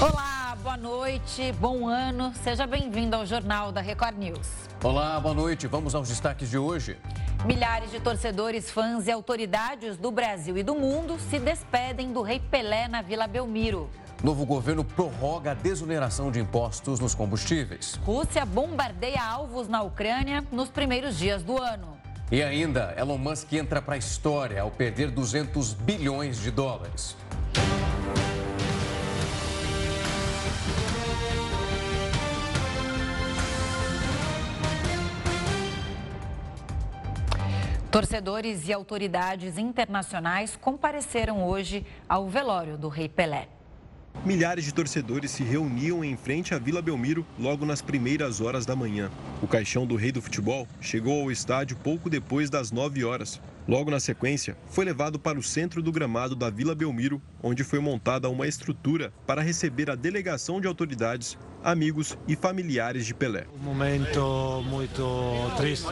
Olá, boa noite, bom ano. Seja bem-vindo ao Jornal da Record News. Olá, boa noite. Vamos aos destaques de hoje. Milhares de torcedores, fãs e autoridades do Brasil e do mundo se despedem do Rei Pelé na Vila Belmiro. Novo governo prorroga a desoneração de impostos nos combustíveis. Rússia bombardeia alvos na Ucrânia nos primeiros dias do ano. E ainda, Elon Musk entra para a história ao perder 200 bilhões de dólares. Torcedores e autoridades internacionais compareceram hoje ao velório do Rei Pelé. Milhares de torcedores se reuniam em frente à Vila Belmiro logo nas primeiras horas da manhã. O caixão do rei do futebol chegou ao estádio pouco depois das 9 horas. Logo na sequência, foi levado para o centro do gramado da Vila Belmiro, onde foi montada uma estrutura para receber a delegação de autoridades, amigos e familiares de Pelé. Um momento muito triste,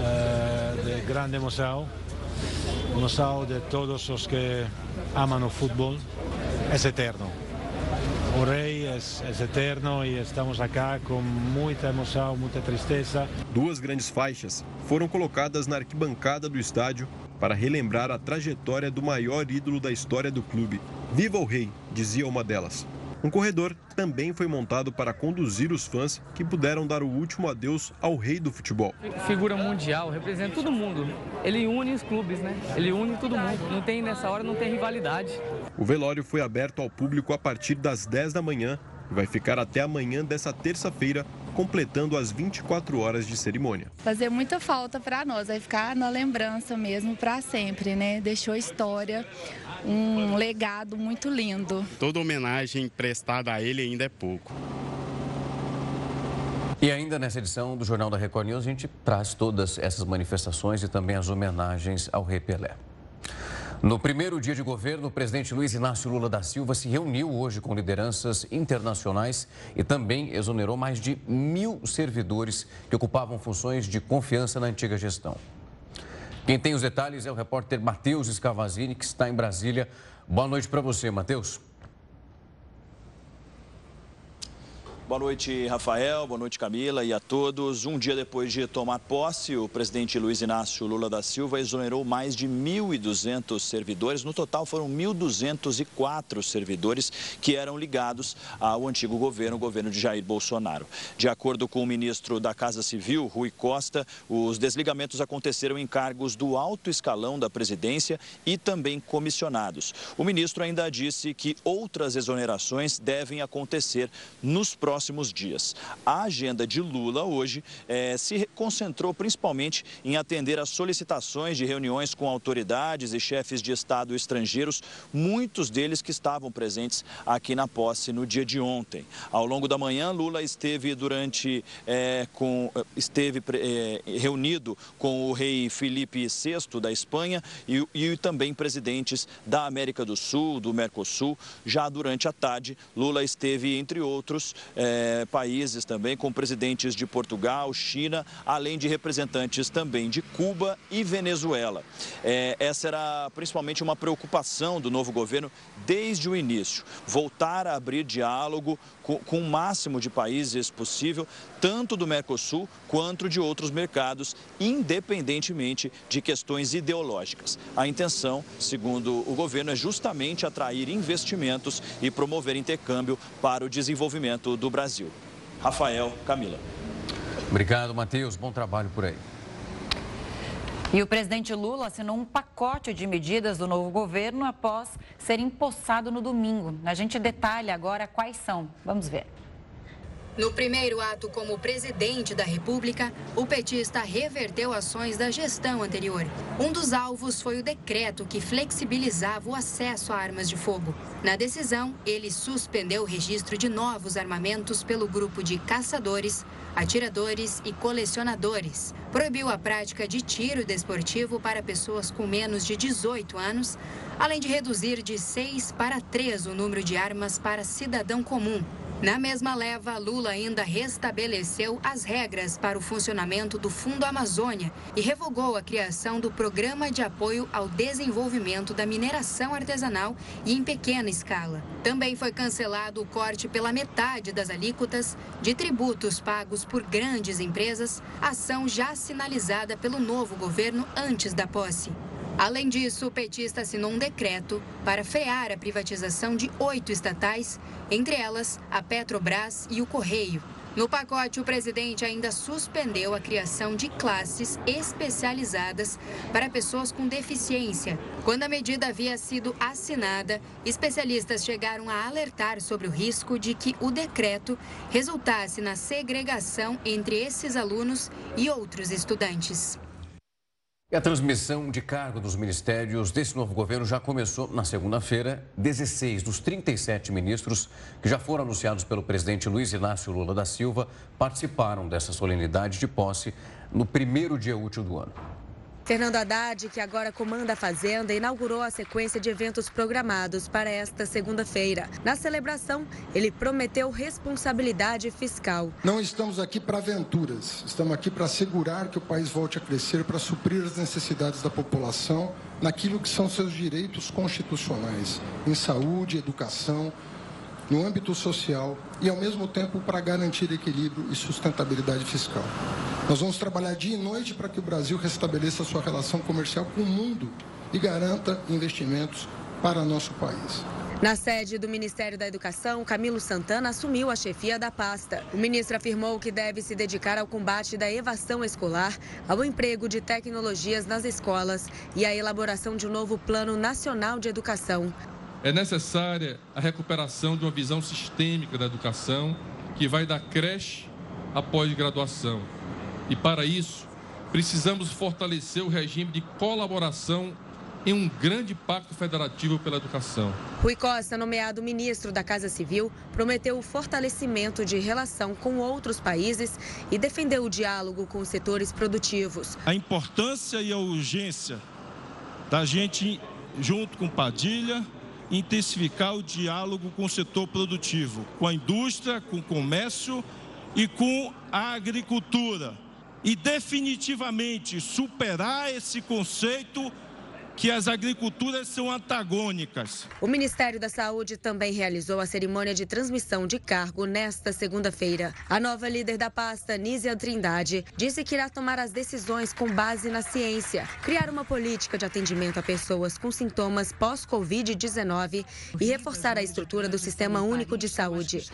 eh, de grande emoção, emoção de todos os que amam o futebol, é eterno. O rei é, é eterno e estamos aqui com muita emoção, muita tristeza. Duas grandes faixas foram colocadas na arquibancada do estádio para relembrar a trajetória do maior ídolo da história do clube. Viva o rei, dizia uma delas. Um corredor também foi montado para conduzir os fãs que puderam dar o último adeus ao rei do futebol. Figura mundial, representa todo mundo. Ele une os clubes, né? Ele une todo mundo. Não tem nessa hora, não tem rivalidade. O velório foi aberto ao público a partir das 10 da manhã e vai ficar até amanhã dessa terça-feira, completando as 24 horas de cerimônia. Fazer muita falta para nós, vai ficar na lembrança mesmo para sempre, né? Deixou história, um legado muito lindo. Toda homenagem prestada a ele ainda é pouco. E ainda nessa edição do Jornal da Record News, a gente traz todas essas manifestações e também as homenagens ao Rei Pelé. No primeiro dia de governo, o presidente Luiz Inácio Lula da Silva se reuniu hoje com lideranças internacionais e também exonerou mais de mil servidores que ocupavam funções de confiança na antiga gestão. Quem tem os detalhes é o repórter Matheus Scavazini, que está em Brasília. Boa noite para você, Matheus. Boa noite, Rafael. Boa noite, Camila e a todos. Um dia depois de tomar posse, o presidente Luiz Inácio Lula da Silva exonerou mais de 1.200 servidores. No total, foram 1.204 servidores que eram ligados ao antigo governo, o governo de Jair Bolsonaro. De acordo com o ministro da Casa Civil, Rui Costa, os desligamentos aconteceram em cargos do alto escalão da presidência e também comissionados. O ministro ainda disse que outras exonerações devem acontecer nos próximos próximos dias. A agenda de Lula hoje eh, se concentrou principalmente em atender às solicitações de reuniões com autoridades e chefes de Estado estrangeiros, muitos deles que estavam presentes aqui na posse no dia de ontem. Ao longo da manhã, Lula esteve durante eh, com esteve eh, reunido com o rei Felipe VI da Espanha e, e também presidentes da América do Sul, do Mercosul. Já durante a tarde, Lula esteve entre outros é, países também, com presidentes de Portugal, China, além de representantes também de Cuba e Venezuela. É, essa era principalmente uma preocupação do novo governo desde o início, voltar a abrir diálogo com, com o máximo de países possível, tanto do Mercosul quanto de outros mercados, independentemente de questões ideológicas. A intenção, segundo o governo, é justamente atrair investimentos e promover intercâmbio para o desenvolvimento do Brasil. Rafael, Camila. Obrigado, Matheus. Bom trabalho por aí. E o presidente Lula assinou um pacote de medidas do novo governo após ser empossado no domingo. A gente detalha agora quais são. Vamos ver. No primeiro ato como presidente da República, o petista reverteu ações da gestão anterior. Um dos alvos foi o decreto que flexibilizava o acesso a armas de fogo. Na decisão, ele suspendeu o registro de novos armamentos pelo grupo de caçadores, atiradores e colecionadores. Proibiu a prática de tiro desportivo para pessoas com menos de 18 anos, além de reduzir de 6 para 3 o número de armas para cidadão comum. Na mesma leva, Lula ainda restabeleceu as regras para o funcionamento do Fundo Amazônia e revogou a criação do Programa de Apoio ao Desenvolvimento da Mineração Artesanal e em pequena escala. Também foi cancelado o corte pela metade das alíquotas de tributos pagos por grandes empresas, ação já sinalizada pelo novo governo antes da posse. Além disso, o petista assinou um decreto para frear a privatização de oito estatais, entre elas a Petrobras e o Correio. No pacote, o presidente ainda suspendeu a criação de classes especializadas para pessoas com deficiência. Quando a medida havia sido assinada, especialistas chegaram a alertar sobre o risco de que o decreto resultasse na segregação entre esses alunos e outros estudantes. E a transmissão de cargo dos ministérios desse novo governo já começou na segunda-feira. 16 dos 37 ministros que já foram anunciados pelo presidente Luiz Inácio Lula da Silva participaram dessa solenidade de posse no primeiro dia útil do ano. Fernando Haddad, que agora comanda a Fazenda, inaugurou a sequência de eventos programados para esta segunda-feira. Na celebração, ele prometeu responsabilidade fiscal. Não estamos aqui para aventuras, estamos aqui para assegurar que o país volte a crescer, para suprir as necessidades da população naquilo que são seus direitos constitucionais, em saúde, educação, no âmbito social e, ao mesmo tempo, para garantir equilíbrio e sustentabilidade fiscal. Nós vamos trabalhar dia e noite para que o Brasil restabeleça sua relação comercial com o mundo e garanta investimentos para nosso país. Na sede do Ministério da Educação, Camilo Santana assumiu a chefia da pasta. O ministro afirmou que deve se dedicar ao combate da evasão escolar, ao emprego de tecnologias nas escolas e à elaboração de um novo Plano Nacional de Educação. É necessária a recuperação de uma visão sistêmica da educação que vai da creche à pós-graduação. E para isso, precisamos fortalecer o regime de colaboração em um grande pacto federativo pela educação. Rui Costa, nomeado ministro da Casa Civil, prometeu o fortalecimento de relação com outros países e defendeu o diálogo com os setores produtivos. A importância e a urgência da gente, junto com Padilha, intensificar o diálogo com o setor produtivo, com a indústria, com o comércio e com a agricultura. E definitivamente superar esse conceito que as agriculturas são antagônicas. O Ministério da Saúde também realizou a cerimônia de transmissão de cargo nesta segunda-feira. A nova líder da pasta, Nízia Trindade, disse que irá tomar as decisões com base na ciência, criar uma política de atendimento a pessoas com sintomas pós-Covid-19 e reforçar a estrutura do Sistema Único de Saúde.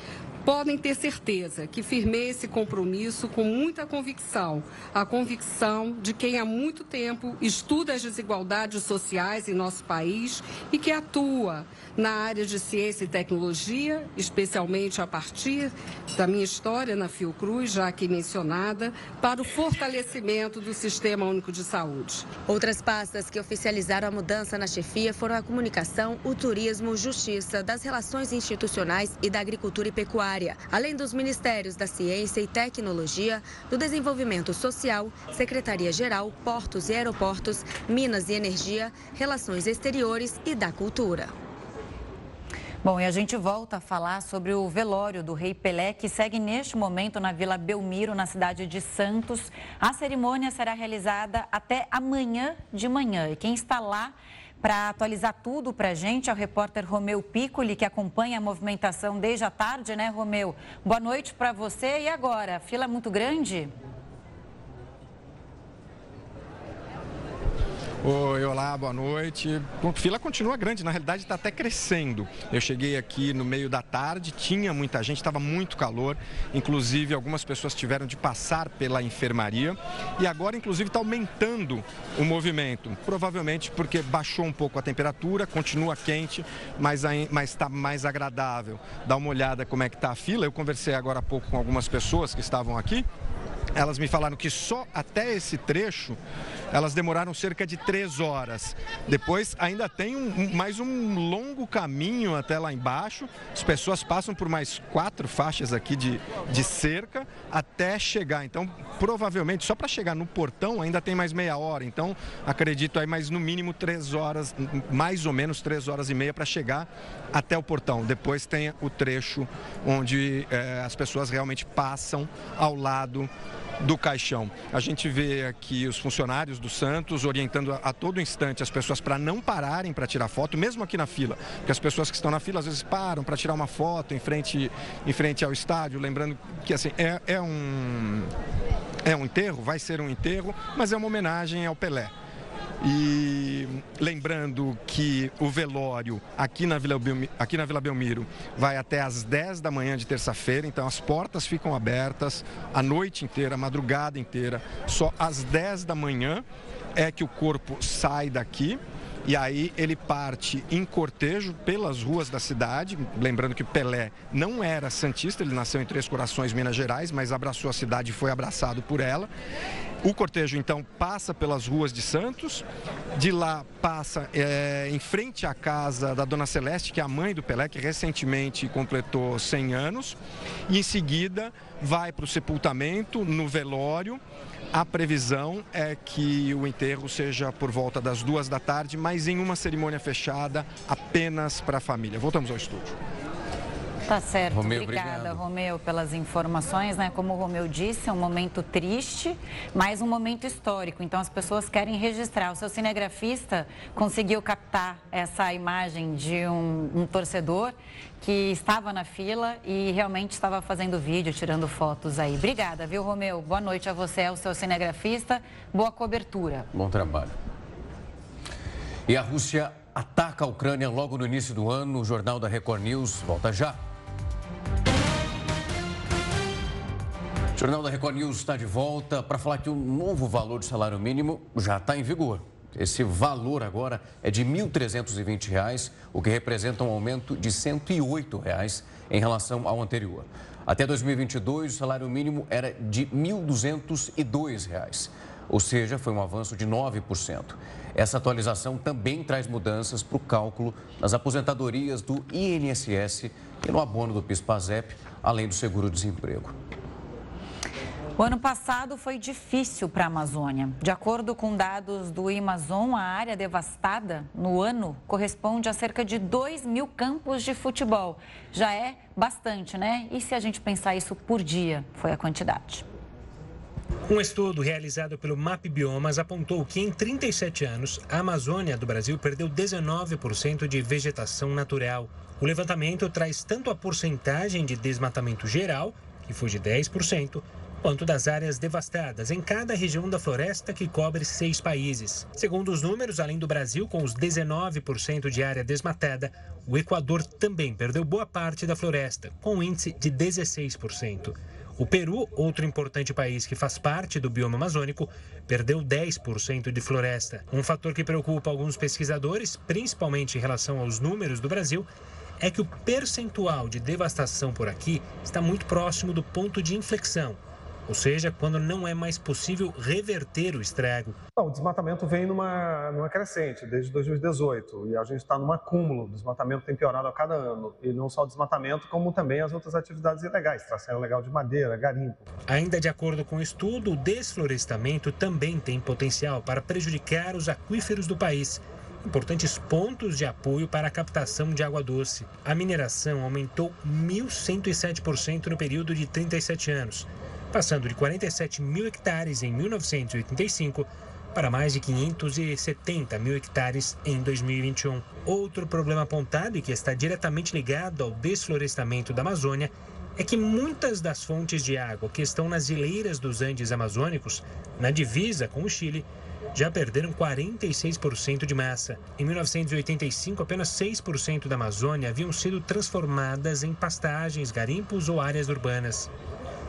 Podem ter certeza que firmei esse compromisso com muita convicção, a convicção de quem há muito tempo estuda as desigualdades sociais em nosso país e que atua na área de ciência e tecnologia, especialmente a partir da minha história na Fiocruz, já aqui mencionada, para o fortalecimento do Sistema Único de Saúde. Outras pastas que oficializaram a mudança na chefia foram a comunicação, o turismo, justiça, das relações institucionais e da agricultura e pecuária, além dos ministérios da ciência e tecnologia, do desenvolvimento social, secretaria-geral, portos e aeroportos, minas e energia, Relações Exteriores e da Cultura. Bom, e a gente volta a falar sobre o velório do rei Pelé, que segue neste momento na Vila Belmiro, na cidade de Santos. A cerimônia será realizada até amanhã de manhã. E quem está lá para atualizar tudo para a gente é o repórter Romeu Piccoli, que acompanha a movimentação desde a tarde, né, Romeu? Boa noite para você. E agora, fila é muito grande? Oi, olá, boa noite. Fila continua grande, na realidade está até crescendo. Eu cheguei aqui no meio da tarde, tinha muita gente, estava muito calor, inclusive algumas pessoas tiveram de passar pela enfermaria e agora, inclusive, está aumentando o movimento. Provavelmente porque baixou um pouco a temperatura, continua quente, mas está mais agradável. Dá uma olhada como é que está a fila. Eu conversei agora há pouco com algumas pessoas que estavam aqui elas me falaram que só até esse trecho elas demoraram cerca de três horas. Depois ainda tem um, mais um longo caminho até lá embaixo. As pessoas passam por mais quatro faixas aqui de, de cerca até chegar. Então, provavelmente, só para chegar no portão ainda tem mais meia hora. Então, acredito aí mais no mínimo três horas, mais ou menos três horas e meia para chegar até o portão. Depois tem o trecho onde eh, as pessoas realmente passam ao lado do caixão. A gente vê aqui os funcionários do Santos orientando a, a todo instante as pessoas para não pararem para tirar foto, mesmo aqui na fila, porque as pessoas que estão na fila às vezes param para tirar uma foto em frente, em frente ao estádio, lembrando que assim é, é um é um enterro, vai ser um enterro, mas é uma homenagem ao Pelé. E lembrando que o velório aqui na Vila, Belmiro, aqui na Vila Belmiro vai até às 10 da manhã de terça-feira, então as portas ficam abertas a noite inteira, a madrugada inteira. Só às 10 da manhã é que o corpo sai daqui e aí ele parte em cortejo pelas ruas da cidade. Lembrando que Pelé não era santista, ele nasceu em Três Corações, Minas Gerais, mas abraçou a cidade e foi abraçado por ela. O cortejo então passa pelas ruas de Santos, de lá passa é, em frente à casa da Dona Celeste, que é a mãe do Pelé, que recentemente completou 100 anos, e em seguida vai para o sepultamento no velório. A previsão é que o enterro seja por volta das duas da tarde, mas em uma cerimônia fechada apenas para a família. Voltamos ao estúdio. Tá certo. Romeu, Obrigada, obrigado. Romeu, pelas informações. Né? Como o Romeu disse, é um momento triste, mas um momento histórico. Então, as pessoas querem registrar. O seu cinegrafista conseguiu captar essa imagem de um, um torcedor que estava na fila e realmente estava fazendo vídeo, tirando fotos aí. Obrigada, viu, Romeu? Boa noite a você, é o seu cinegrafista. Boa cobertura. Bom trabalho. E a Rússia ataca a Ucrânia logo no início do ano. O Jornal da Record News volta já. O Jornal da Record News está de volta para falar que o novo valor de salário mínimo já está em vigor. Esse valor agora é de R$ 1.320, o que representa um aumento de 108 reais em relação ao anterior. Até 2022, o salário mínimo era de R$ 1.202, ou seja, foi um avanço de 9%. Essa atualização também traz mudanças para o cálculo das aposentadorias do INSS e no abono do PIS-PASEP, além do seguro-desemprego. O ano passado foi difícil para a Amazônia. De acordo com dados do Amazon, a área devastada no ano corresponde a cerca de 2 mil campos de futebol. Já é bastante, né? E se a gente pensar isso por dia, foi a quantidade. Um estudo realizado pelo MAP Biomas apontou que em 37 anos, a Amazônia do Brasil perdeu 19% de vegetação natural. O levantamento traz tanto a porcentagem de desmatamento geral, que foi de 10%, quanto das áreas devastadas em cada região da floresta que cobre seis países. Segundo os números, além do Brasil, com os 19% de área desmatada, o Equador também perdeu boa parte da floresta, com um índice de 16%. O Peru, outro importante país que faz parte do bioma amazônico, perdeu 10% de floresta. Um fator que preocupa alguns pesquisadores, principalmente em relação aos números do Brasil, é que o percentual de devastação por aqui está muito próximo do ponto de inflexão, ou seja, quando não é mais possível reverter o estrago. o desmatamento vem numa, numa crescente desde 2018 e a gente está num acúmulo. O desmatamento tem piorado a cada ano e não só o desmatamento, como também as outras atividades ilegais, tração ilegal de madeira, garimpo. Ainda de acordo com o estudo, o desflorestamento também tem potencial para prejudicar os aquíferos do país importantes pontos de apoio para a captação de água doce. A mineração aumentou 1.107% no período de 37 anos passando de 47 mil hectares em 1985 para mais de 570 mil hectares em 2021. Outro problema apontado e que está diretamente ligado ao desflorestamento da Amazônia é que muitas das fontes de água que estão nas geleiras dos Andes amazônicos, na divisa com o Chile, já perderam 46% de massa. Em 1985, apenas 6% da Amazônia haviam sido transformadas em pastagens, garimpos ou áreas urbanas.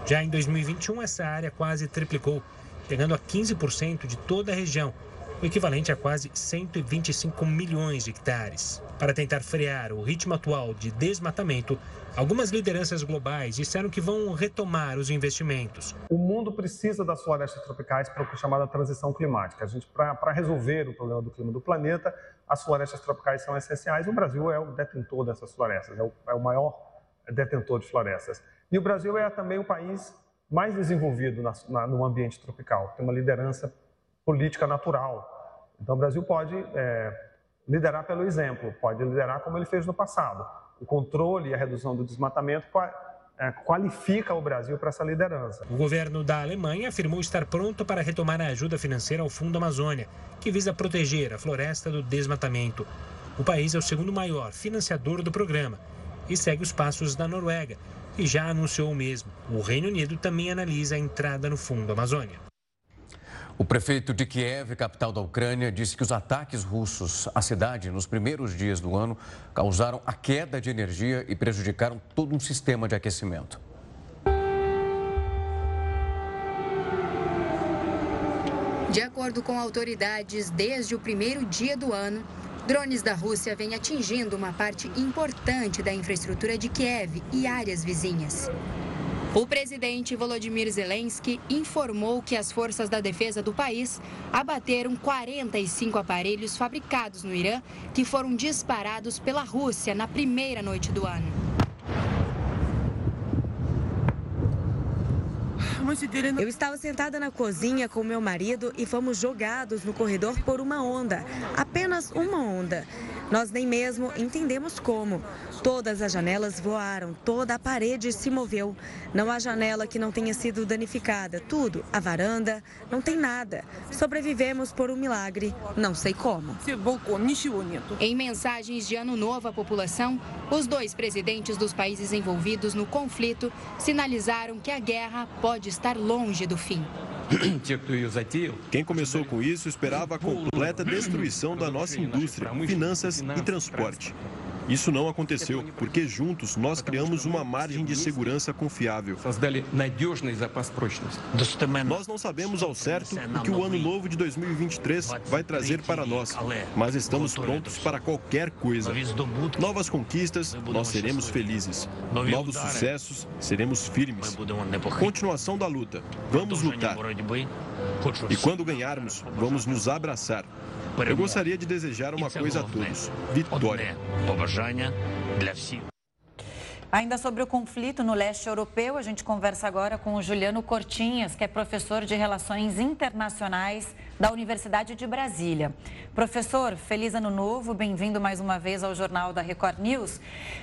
Já em 2021, essa área quase triplicou, chegando a 15% de toda a região, o equivalente a quase 125 milhões de hectares. Para tentar frear o ritmo atual de desmatamento, algumas lideranças globais disseram que vão retomar os investimentos. O mundo precisa das florestas tropicais para que é chamada transição climática. A gente, para resolver o problema do clima do planeta, as florestas tropicais são essenciais. O Brasil é o detentor dessas florestas, é o, é o maior detentor de florestas. E o Brasil é também o país mais desenvolvido na, na, no ambiente tropical, tem uma liderança política natural. Então, o Brasil pode é, liderar pelo exemplo, pode liderar como ele fez no passado. O controle e a redução do desmatamento é, qualifica o Brasil para essa liderança. O governo da Alemanha afirmou estar pronto para retomar a ajuda financeira ao Fundo Amazônia, que visa proteger a floresta do desmatamento. O país é o segundo maior financiador do programa e segue os passos da Noruega, que já anunciou o mesmo. O Reino Unido também analisa a entrada no Fundo Amazônia. O prefeito de Kiev, capital da Ucrânia, disse que os ataques russos à cidade nos primeiros dias do ano causaram a queda de energia e prejudicaram todo um sistema de aquecimento. De acordo com autoridades, desde o primeiro dia do ano, drones da Rússia vêm atingindo uma parte importante da infraestrutura de Kiev e áreas vizinhas. O presidente Volodymyr Zelensky informou que as forças da defesa do país abateram 45 aparelhos fabricados no Irã que foram disparados pela Rússia na primeira noite do ano. Eu estava sentada na cozinha com meu marido e fomos jogados no corredor por uma onda. Apenas uma onda. Nós nem mesmo entendemos como. Todas as janelas voaram, toda a parede se moveu. Não há janela que não tenha sido danificada. Tudo, a varanda, não tem nada. Sobrevivemos por um milagre, não sei como. Em mensagens de ano novo à população, os dois presidentes dos países envolvidos no conflito sinalizaram que a guerra pode estar longe do fim. Quem começou com isso esperava a completa destruição da nossa indústria, finanças e transporte. Isso não aconteceu, porque juntos nós criamos uma margem de segurança confiável. Nós não sabemos ao certo o que o ano novo de 2023 vai trazer para nós, mas estamos prontos para qualquer coisa. Novas conquistas, nós seremos felizes. Novos sucessos, seremos firmes. Continuação da luta, vamos lutar. E quando ganharmos, vamos nos abraçar. Eu gostaria de desejar uma coisa a todos: vitória. Ainda sobre o conflito no leste europeu, a gente conversa agora com o Juliano Cortinhas, que é professor de Relações Internacionais da Universidade de Brasília. Professor, feliz ano novo, bem-vindo mais uma vez ao Jornal da Record News.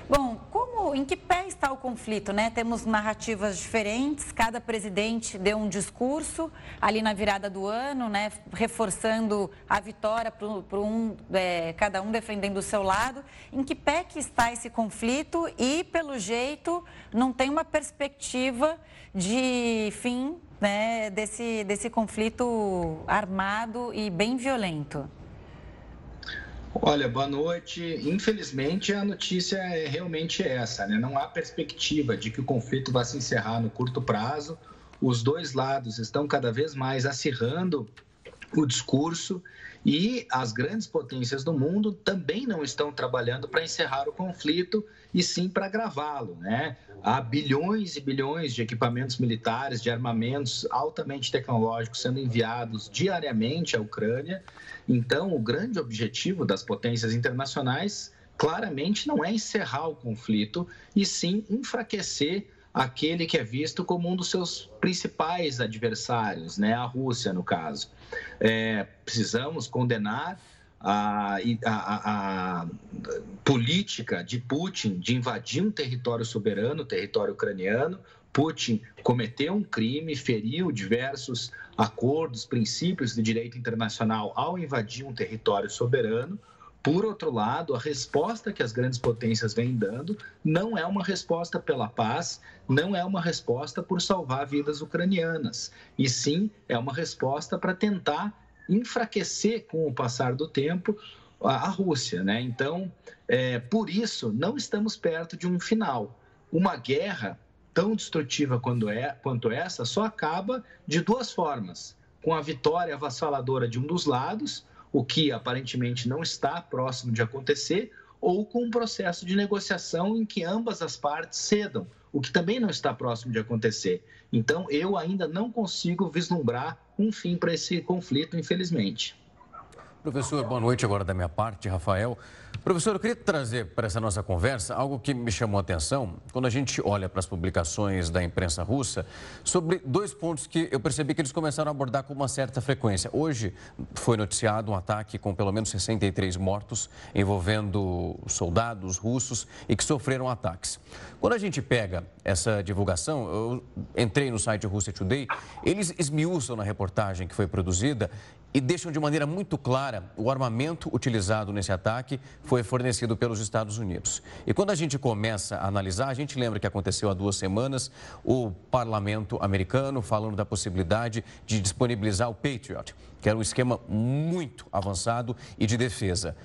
Bom, como, em que pé está o conflito, né? Temos narrativas diferentes, cada presidente deu um discurso ali na virada do ano, né? Reforçando a vitória para um, é, cada um defendendo o seu lado. Em que pé que está esse conflito e, pelo jeito, não tem uma perspectiva de fim né, desse, desse conflito armado e bem violento? Olha, boa noite. Infelizmente, a notícia é realmente essa, né? Não há perspectiva de que o conflito vá se encerrar no curto prazo. Os dois lados estão cada vez mais acirrando o discurso e as grandes potências do mundo também não estão trabalhando para encerrar o conflito e sim para agravá-lo. Né? Há bilhões e bilhões de equipamentos militares, de armamentos altamente tecnológicos sendo enviados diariamente à Ucrânia. Então, o grande objetivo das potências internacionais claramente não é encerrar o conflito, e sim enfraquecer aquele que é visto como um dos seus principais adversários, né? a Rússia, no caso. É, precisamos condenar a, a, a, política de Putin de invadir um território soberano, território ucraniano. Putin cometeu um crime, feriu diversos acordos, princípios do direito internacional ao invadir um território soberano. Por outro lado, a resposta que as grandes potências vêm dando não é uma resposta pela paz, não é uma resposta por salvar vidas ucranianas, e sim é uma resposta para tentar enfraquecer com o passar do tempo a, Rússia. Né? Então, é, por isso, não estamos perto de um final. Uma guerra tão destrutiva quanto, é, quanto essa só acaba de duas formas: com a vitória avassaladora de um dos lados, o que aparentemente não está próximo de acontecer, ou com um processo de negociação em que ambas as partes cedam, o que também não está próximo de acontecer. Então, eu ainda não consigo vislumbrar um fim para esse conflito, infelizmente. Professor, boa noite agora da minha parte, Rafael. Professor, eu queria trazer para essa nossa conversa algo que me chamou a atenção quando a gente olha para as publicações da imprensa russa sobre dois pontos que eu percebi que eles começaram a abordar com uma certa frequência. Hoje foi noticiado um ataque com pelo menos 63 mortos envolvendo soldados russos e que sofreram ataques. Quando a gente pega essa divulgação, eu entrei no site Russia Today, eles esmiuçam na reportagem que foi produzida e deixam de maneira muito clara o armamento utilizado nesse ataque foi fornecido pelos Estados Unidos. E quando a gente começa a analisar, a gente lembra que aconteceu há duas semanas o parlamento americano falando da possibilidade de disponibilizar o Patriot, que era um esquema muito avançado e de defesa.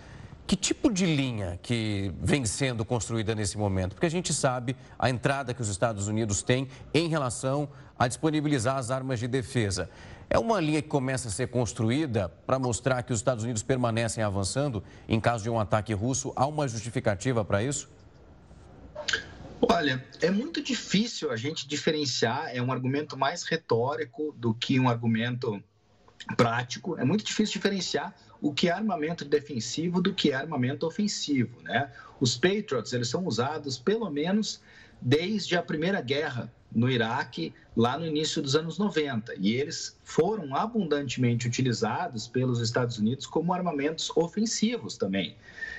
Que tipo de linha que vem sendo construída nesse momento? Porque a gente sabe a entrada que os Estados Unidos têm em relação a disponibilizar as armas de defesa. É uma linha que começa a ser construída para mostrar que os Estados Unidos permanecem avançando em caso de um ataque russo. Há uma justificativa para isso? Olha, é muito difícil a gente diferenciar, é um argumento mais retórico do que um argumento prático. É muito difícil diferenciar o que é armamento defensivo do que é armamento ofensivo, né? Os Patriots, eles são usados pelo menos desde a Primeira Guerra no Iraque, lá no início dos anos 90. E eles foram abundantemente utilizados pelos Estados Unidos como armamentos ofensivos também.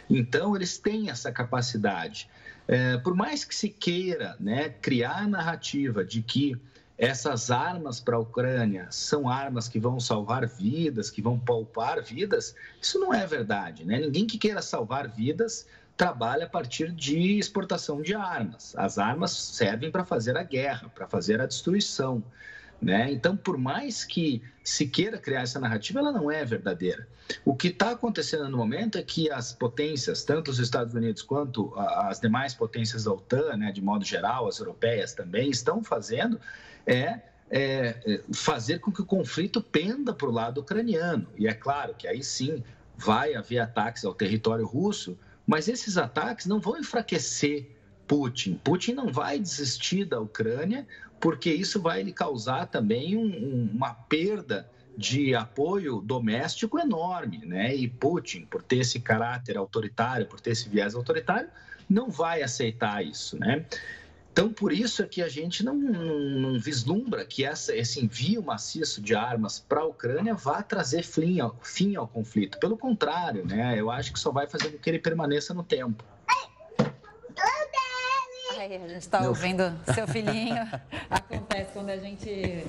Então, eles têm essa capacidade. É, por mais que se queira né, criar a narrativa de que essas armas para a Ucrânia são armas que vão salvar vidas, que vão poupar vidas, isso não é verdade. Né? Ninguém que queira salvar vidas trabalha a partir de exportação de armas. As armas servem para fazer a guerra, para fazer a destruição. Né? Então, por mais que se queira criar essa narrativa, ela não é verdadeira. O que está acontecendo no momento é que as potências, tanto os Estados Unidos quanto as demais potências da OTAN, né, de modo geral, as europeias também, estão fazendo é, é fazer com que o conflito penda para o lado ucraniano. E é claro que aí sim vai haver ataques ao território russo, mas esses ataques não vão enfraquecer Putin. Putin não vai desistir da Ucrânia, porque isso vai lhe causar também um, um, uma perda de apoio doméstico enorme, né? E Putin, por ter esse caráter autoritário, por ter esse viés autoritário, não vai aceitar isso, né? Então, por isso é que a gente não, não, não vislumbra que essa, esse envio maciço de armas para a Ucrânia vá trazer fim ao, fim ao conflito. Pelo contrário, né? eu acho que só vai fazer com que ele permaneça no tempo. A gente está ouvindo seu filhinho. Acontece quando a gente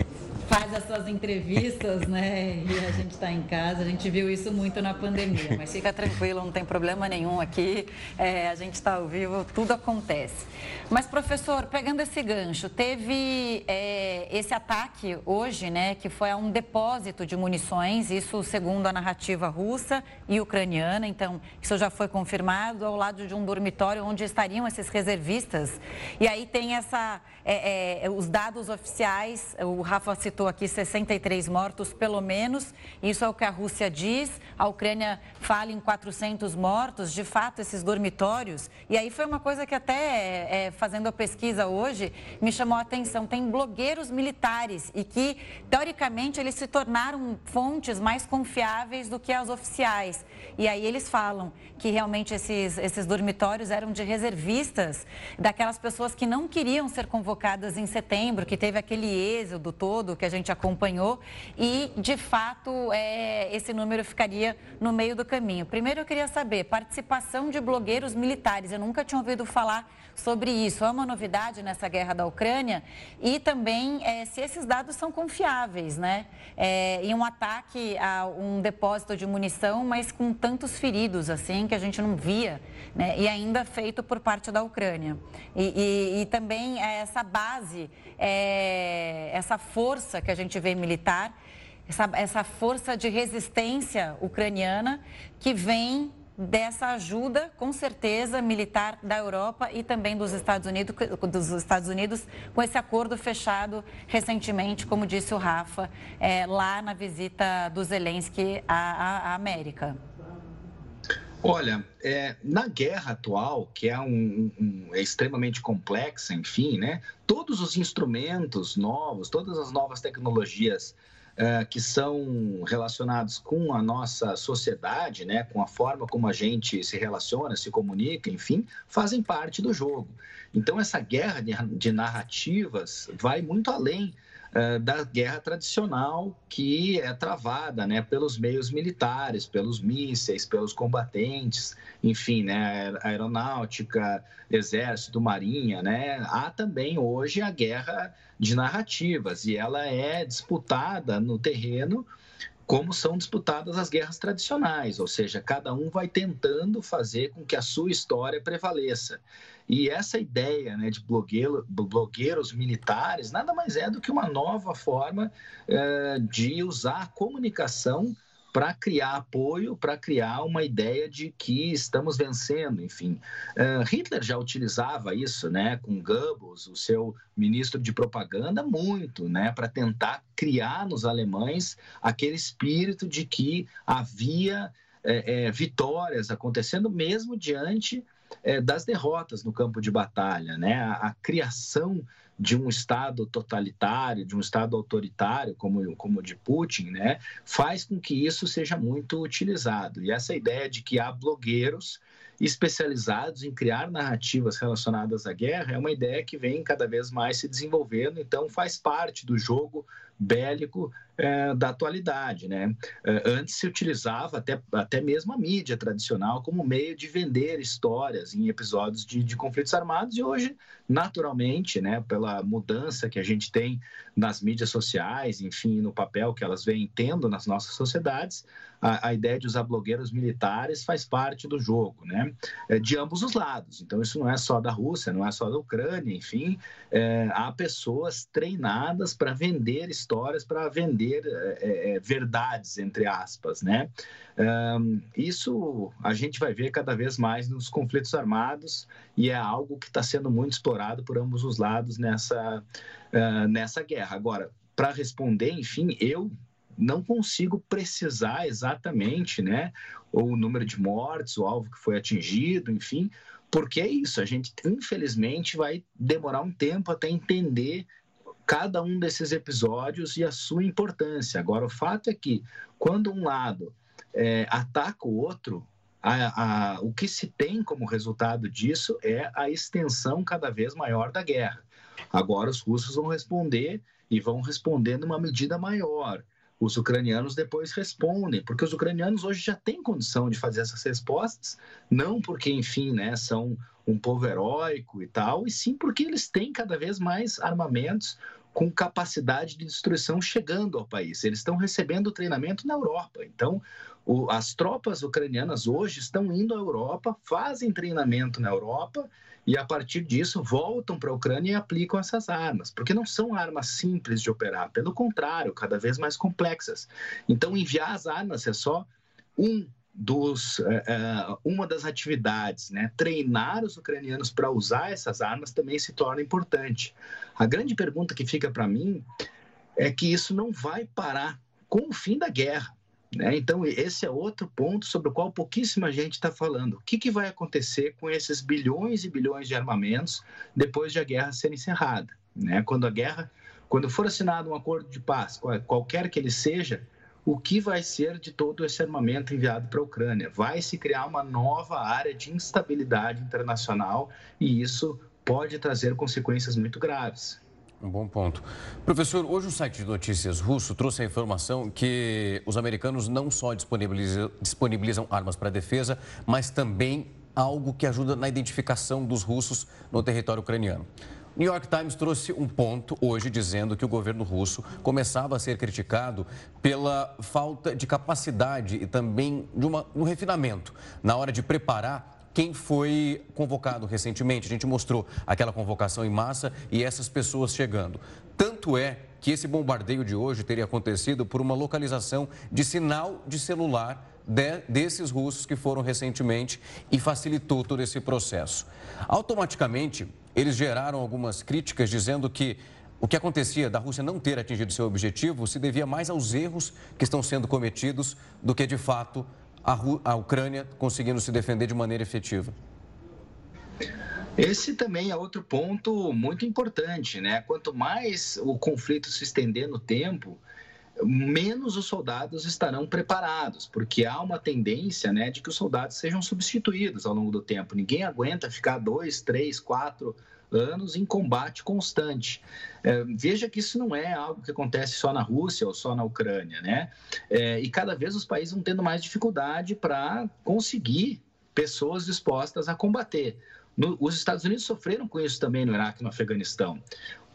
faz as suas entrevistas, né? E a gente está em casa. A gente viu isso muito na pandemia. Mas fica tranquilo, não tem problema nenhum aqui. É, a gente está ao vivo, tudo acontece. Mas, professor, pegando esse gancho, teve é, esse ataque hoje, né? Que foi a um depósito de munições, isso segundo a narrativa russa e ucraniana. Então, isso já foi confirmado ao lado de um dormitório onde estariam esses reservistas e aí tem essa, é, é, os dados oficiais, o Rafa citou aqui 63 mortos, pelo menos, isso é o que a Rússia diz, a Ucrânia fala em 400 mortos, de fato, esses dormitórios. E aí foi uma coisa que até, é, fazendo a pesquisa hoje, me chamou a atenção, tem blogueiros militares e que, teoricamente, eles se tornaram fontes mais confiáveis do que as oficiais. E aí eles falam que realmente esses, esses dormitórios eram de reservistas daquelas aquelas pessoas que não queriam ser convocadas em setembro, que teve aquele êxodo todo que a gente acompanhou e, de fato, é, esse número ficaria no meio do caminho. Primeiro, eu queria saber, participação de blogueiros militares. Eu nunca tinha ouvido falar sobre isso. É uma novidade nessa guerra da Ucrânia e também é, se esses dados são confiáveis, né? É, em um ataque a um depósito de munição, mas com tantos feridos assim que a gente não via, né? E ainda feito por parte da Ucrânia. E, e, e também é, essa base, é, essa força que a gente vê militar, essa, essa força de resistência ucraniana que vem dessa ajuda, com certeza, militar da Europa e também dos Estados Unidos, dos Estados Unidos com esse acordo fechado recentemente, como disse o Rafa, é, lá na visita do Zelensky à, à América. Olha, é, na guerra atual, que é, um, um, é extremamente complexa, enfim, né, todos os instrumentos novos, todas as novas tecnologias uh, que são relacionados com a nossa sociedade, né, com a forma como a gente se relaciona, se comunica, enfim, fazem parte do jogo. Então, essa guerra de, narrativas vai muito além eh, da guerra tradicional que é travada né, pelos meios militares, pelos mísseis, pelos combatentes, enfim, né, aeronáutica, exército, marinha. Né? Há também hoje a guerra de narrativas e ela é disputada no terreno como são disputadas as guerras tradicionais, ou seja, cada um vai tentando fazer com que a sua história prevaleça. E essa ideia né, de blogueiro, blogueiros militares nada mais é do que uma nova forma eh, de usar a comunicação para criar apoio, para criar uma ideia de que estamos vencendo, enfim. Uh, Hitler já utilizava isso, né, com Goebbels, o seu ministro de propaganda, muito, né, para tentar criar nos alemães aquele espírito de que havia é, vitórias acontecendo mesmo diante é, das derrotas no campo de batalha, né? A, a, criação de um Estado totalitário, de um Estado autoritário, como, como o de Putin, né? Faz com que isso seja muito utilizado. E essa ideia de que há blogueiros especializados em criar narrativas relacionadas à guerra é uma ideia que vem cada vez mais se desenvolvendo, então faz parte do jogo bélico é, da atualidade. Né? É, antes se utilizava até, até mesmo a mídia tradicional como meio de vender histórias em episódios de, de conflitos armados, e hoje, naturalmente, né, pela mudança que a gente tem nas mídias sociais, enfim, no papel que elas vêm tendo nas nossas sociedades, a, a ideia de usar blogueiros militares faz parte do jogo, né? É, de ambos os lados. Então, isso não é só da Rússia, não é só da Ucrânia, enfim, é, há pessoas treinadas para vender histórias, para vender é, é, é, verdades, entre aspas, né? Um, isso a gente vai ver cada vez mais nos conflitos armados e é algo que está sendo muito explorado por ambos os lados nessa, uh, nessa guerra. Agora, para responder, enfim, eu não consigo precisar exatamente, né, o número de mortes, o alvo que foi atingido, enfim, porque é isso, a gente infelizmente vai demorar um tempo até entender cada um desses episódios e a sua importância. Agora, o fato é que quando um lado é, ataca o outro, a, a, o que se tem como resultado disso é a extensão cada vez maior da guerra. Agora, os russos vão responder e vão responder numa medida maior os ucranianos depois respondem, porque os ucranianos hoje já têm condição de fazer essas respostas, não porque, enfim, né, são um povo heróico e tal, e sim porque eles têm cada vez mais armamentos com capacidade de destruição chegando ao país. Eles estão recebendo treinamento na Europa. Então, o, as tropas ucranianas hoje estão indo à Europa, fazem treinamento na Europa e a partir disso voltam para a Ucrânia e aplicam essas armas, porque não são armas simples de operar, pelo contrário, cada vez mais complexas. Então, enviar as armas é só um dos, uh, uma das atividades, né? Treinar os ucranianos para usar essas armas também se torna importante. A grande pergunta que fica para mim é que isso não vai parar com o fim da guerra. Né? Então, esse é outro ponto sobre o qual pouquíssima gente está falando. O que, que vai acontecer com esses bilhões e bilhões de armamentos depois de a guerra ser encerrada? Né? Quando a guerra, quando for assinado um acordo de paz, qualquer que ele seja, o que vai ser de todo esse armamento enviado para a Ucrânia? Vai se criar uma nova área de instabilidade internacional e isso pode trazer consequências muito graves. Um bom ponto. Professor, hoje o site de notícias russo trouxe a informação que os americanos não só disponibilizam, disponibilizam armas para defesa, mas também algo que ajuda na identificação dos russos no território ucraniano. New York Times trouxe um ponto hoje dizendo que o governo russo começava a ser criticado pela falta de capacidade e também de uma, um refinamento na hora de preparar quem foi convocado recentemente. A gente mostrou aquela convocação em massa e essas pessoas chegando. Tanto é que esse bombardeio de hoje teria acontecido por uma localização de sinal de celular de, desses russos que foram recentemente e facilitou todo esse processo. Automaticamente, eles geraram algumas críticas dizendo que o que acontecia da Rússia não ter atingido seu objetivo se devia mais aos erros que estão sendo cometidos do que, de fato, a, a Ucrânia conseguindo se defender de maneira efetiva? Esse também é outro ponto muito importante, né? Quanto mais o conflito se estender no tempo, menos os soldados estarão preparados, porque há uma tendência né, de que os soldados sejam substituídos ao longo do tempo. Ninguém aguenta ficar dois, três, quatro anos em combate constante. É, veja que isso não é algo que acontece só na Rússia ou só na Ucrânia, né? É, e cada vez os países vão tendo mais dificuldade para conseguir pessoas dispostas a combater. No, os Estados Unidos sofreram com isso também no Iraque e no Afeganistão.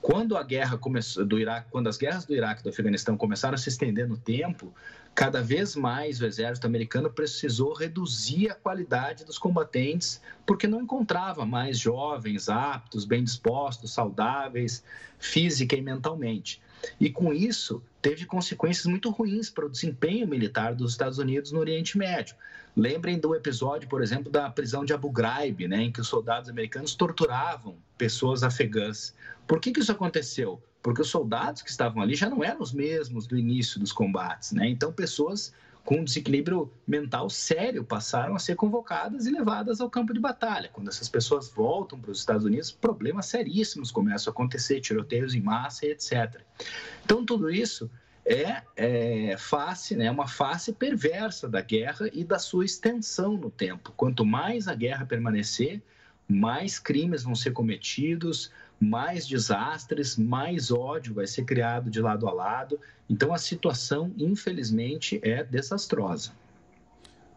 Quando a guerra começou do Iraque, quando as guerras do Iraque e do Afeganistão começaram a se estender no tempo, cada vez mais o exército americano precisou reduzir a qualidade dos combatentes, porque não encontrava mais jovens aptos, bem dispostos, saudáveis, física e mentalmente. E com isso, teve consequências muito ruins para o desempenho militar dos Estados Unidos no Oriente Médio. Lembrem do episódio, por exemplo, da prisão de Abu Ghraib, né, em que os soldados americanos torturavam pessoas afegãs. Por que, que isso aconteceu? Porque os soldados que estavam ali já não eram os mesmos do início dos combates. Né? Então, pessoas com um desequilíbrio mental sério passaram a ser convocadas e levadas ao campo de batalha. Quando essas pessoas voltam para os Estados Unidos, problemas seríssimos começam a acontecer, tiroteios em massa e etc. Então, tudo isso é, é face, né, uma face perversa da guerra e da sua extensão no tempo. Quanto mais a guerra permanecer, mais crimes vão ser cometidos, mais desastres, mais ódio vai ser criado de lado a lado. Então a situação, infelizmente, é desastrosa.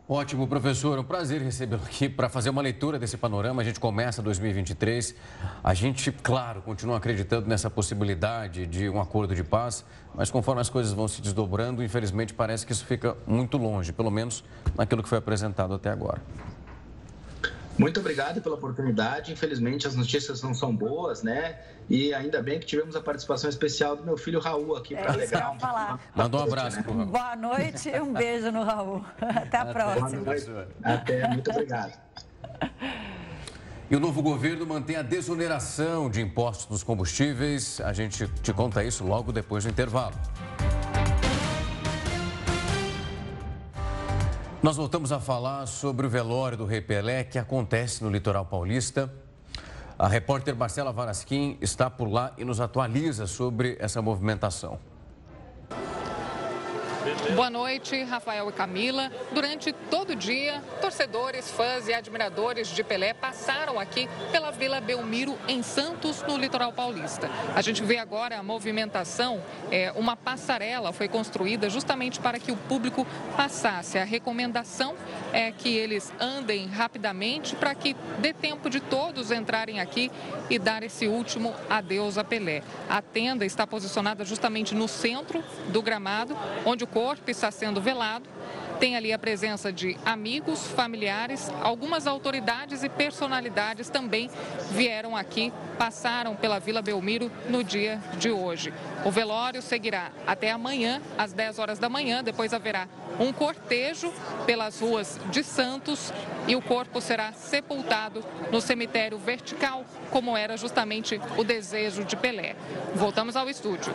Ótimo, professor. Um prazer recebê-lo aqui para fazer uma leitura desse panorama. A gente começa 2023. A gente, claro, continua acreditando nessa possibilidade de um acordo de paz, mas conforme as coisas vão se desdobrando, infelizmente parece que isso fica muito longe, pelo menos naquilo que foi apresentado até agora. Muito obrigado pela oportunidade. Infelizmente as notícias não são boas, né? E ainda bem que tivemos a participação especial do meu filho Raul aqui para é, alegrar. Falar. Manda um abraço né? Raul. Boa noite e um beijo no Raul. Até a Até próxima. Até, muito obrigado. E o novo governo mantém a desoneração de impostos dos combustíveis. A gente te conta isso logo depois do intervalo. Nós voltamos a falar sobre o velório do Rei Pelé que acontece no litoral paulista. A repórter Marcela Varasquim está por lá e nos atualiza sobre essa movimentação. Boa noite, Rafael e Camila. Durante todo o dia, torcedores, fãs e admiradores de Pelé passaram aqui pela Vila Belmiro, em Santos, no litoral paulista. A gente vê agora a movimentação, é, uma passarela foi construída justamente para que o público passasse. A recomendação é que eles andem rapidamente para que dê tempo de todos entrarem aqui e dar esse último adeus a Pelé. A tenda está posicionada justamente no centro do gramado, onde o corpo está sendo velado. Tem ali a presença de amigos, familiares, algumas autoridades e personalidades também vieram aqui, passaram pela Vila Belmiro no dia de hoje. O velório seguirá até amanhã, às 10 horas da manhã, depois haverá um cortejo pelas ruas de Santos e o corpo será sepultado no cemitério vertical, como era justamente o desejo de Pelé. Voltamos ao estúdio.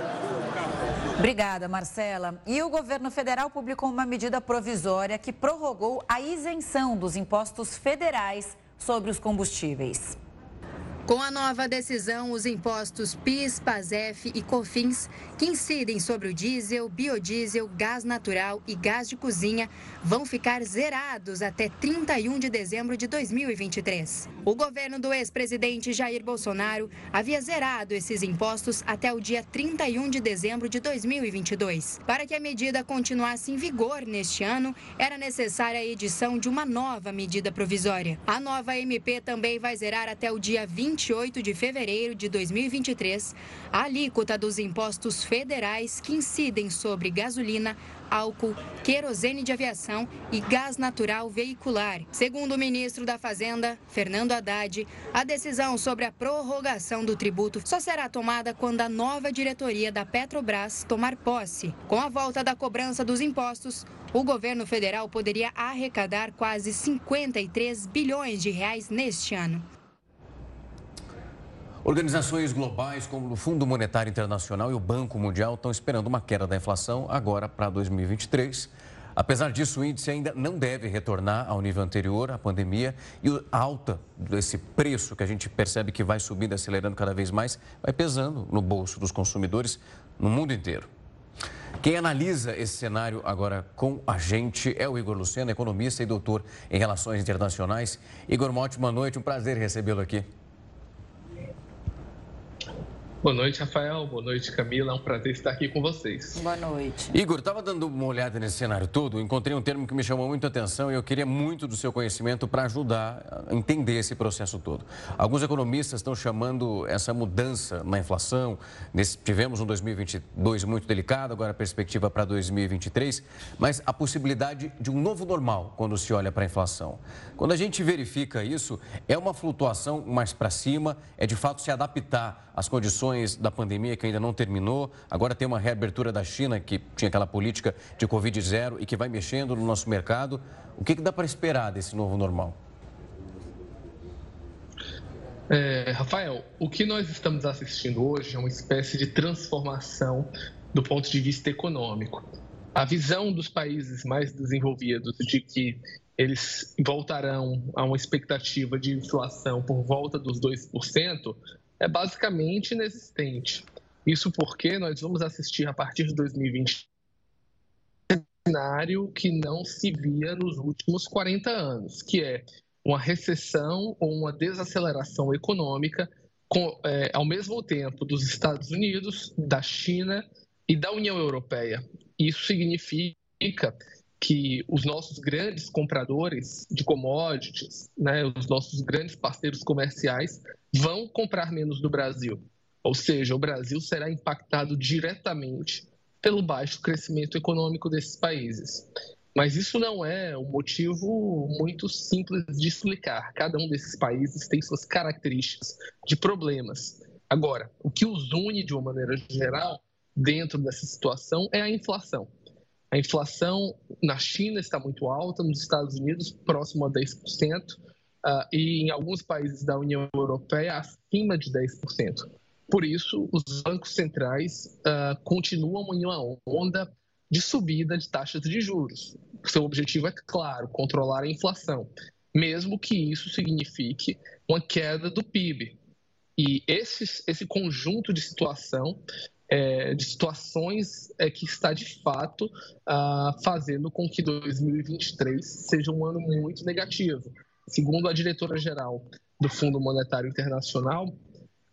Obrigada, Marcela. E o governo federal publicou uma medida provisória que prorrogou a isenção dos impostos federais sobre os combustíveis. Com a nova decisão, os impostos PIS, PASEF e COFINS, que incidem sobre o diesel, biodiesel, gás natural e gás de cozinha, vão ficar zerados até 31 de dezembro de 2023. O governo do ex-presidente Jair Bolsonaro havia zerado esses impostos até o dia 31 de dezembro de 2022. Para que a medida continuasse em vigor neste ano, era necessária a edição de uma nova medida provisória. A nova MP também vai zerar até o dia 20 28 de fevereiro de 2023 a alíquota dos impostos federais que incidem sobre gasolina, álcool, querosene de aviação e gás natural veicular. Segundo o ministro da Fazenda, Fernando Haddad, a decisão sobre a prorrogação do tributo só será tomada quando a nova diretoria da Petrobras tomar posse. Com a volta da cobrança dos impostos, o governo federal poderia arrecadar quase 53 bilhões de reais neste ano. Organizações globais como o Fundo Monetário Internacional e o Banco Mundial estão esperando uma queda da inflação agora para 2023. Apesar disso, o índice ainda não deve retornar ao nível anterior à pandemia e a alta desse preço que a gente percebe que vai subindo, acelerando cada vez mais, vai pesando no bolso dos consumidores no mundo inteiro. Quem analisa esse cenário agora com a gente é o Igor Luciano, economista e doutor em Relações Internacionais. Igor, uma ótima noite, um prazer recebê-lo aqui. Boa noite, Rafael. Boa noite, Camila. É um prazer estar aqui com vocês. Boa noite. Igor, estava dando uma olhada nesse cenário todo, encontrei um termo que me chamou muito a atenção e eu queria muito do seu conhecimento para ajudar a entender esse processo todo. Alguns economistas estão chamando essa mudança na inflação. Nesse, tivemos um 2022 muito delicado, agora a perspectiva para 2023, mas a possibilidade de um novo normal quando se olha para a inflação. Quando a gente verifica isso, é uma flutuação mais para cima, é de fato se adaptar às condições da pandemia que ainda não terminou. Agora tem uma reabertura da China, que tinha aquela política de Covid zero e que vai mexendo no nosso mercado. O que, que dá para esperar desse novo normal? É, Rafael, o que nós estamos assistindo hoje é uma espécie de transformação do ponto de vista econômico. A visão dos países mais desenvolvidos de que eles voltarão a uma expectativa de inflação por volta dos 2% é basicamente inexistente. Isso porque nós vamos assistir a partir de 2020 um cenário que não se via nos últimos 40 anos, que é uma recessão ou uma desaceleração econômica com, é, ao mesmo tempo dos Estados Unidos, da China e da União Europeia. Isso significa que os nossos grandes compradores de commodities, né, os nossos grandes parceiros comerciais, vão comprar menos do Brasil. Ou seja, o Brasil será impactado diretamente pelo baixo crescimento econômico desses países. Mas isso não é um motivo muito simples de explicar. Cada um desses países tem suas características de problemas. Agora, o que os une de uma maneira geral dentro dessa situação é a inflação. A inflação na China está muito alta, nos Estados Unidos próximo a 10%, uh, ah, e em alguns países da União Europeia acima de 10%. Por isso, os bancos centrais uh, continuam em uma onda de subida de taxas de juros. Seu objetivo é claro, controlar a inflação, mesmo que isso signifique uma queda do PIB. E esse, esse conjunto de situação é, de situações é, que está de fato fazendo com que 2023 seja um ano muito negativo. Segundo a diretora-geral do Fundo Monetário Internacional,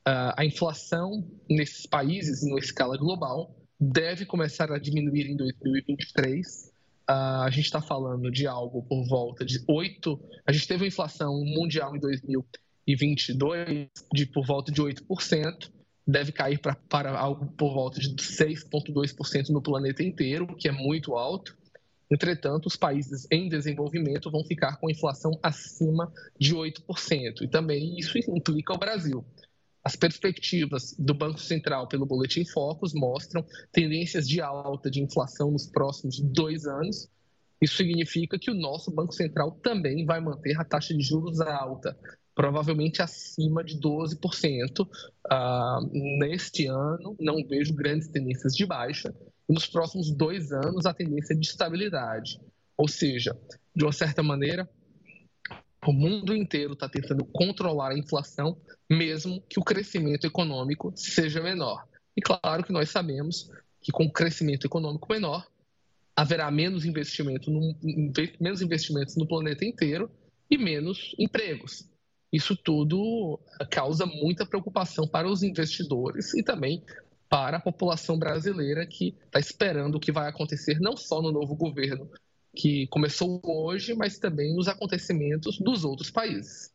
a inflação nesses países, em escala global, deve começar a diminuir em 2023. Ah, a gente está falando de algo por volta de 8%. A gente teve uma inflação mundial em 2022 de por volta de 8% deve cair pra, para algo por volta de 6,2% no planeta inteiro, o que é muito alto. Entretanto, os países em desenvolvimento vão ficar com inflação acima de 8%. E também isso implica o Brasil. As perspectivas do Banco Central pelo Boletim Focus mostram tendências de alta de inflação nos próximos dois anos. Isso significa que o nosso Banco Central também vai manter a taxa de juros alta, provavelmente acima de 12%. Uh, ah, neste ano, não vejo grandes tendências de baixa. Nos próximos dois anos, a tendência é de estabilidade. Ou seja, de uma certa maneira, o mundo inteiro está tentando controlar a inflação, mesmo que o crescimento econômico seja menor. E claro que nós sabemos que com crescimento econômico menor, haverá menos investimento no, menos investimentos no planeta inteiro e menos empregos. Isso tudo causa muita preocupação para os investidores e também para a população brasileira que está esperando o que vai acontecer não só no novo governo que começou hoje, mas também nos acontecimentos dos outros países.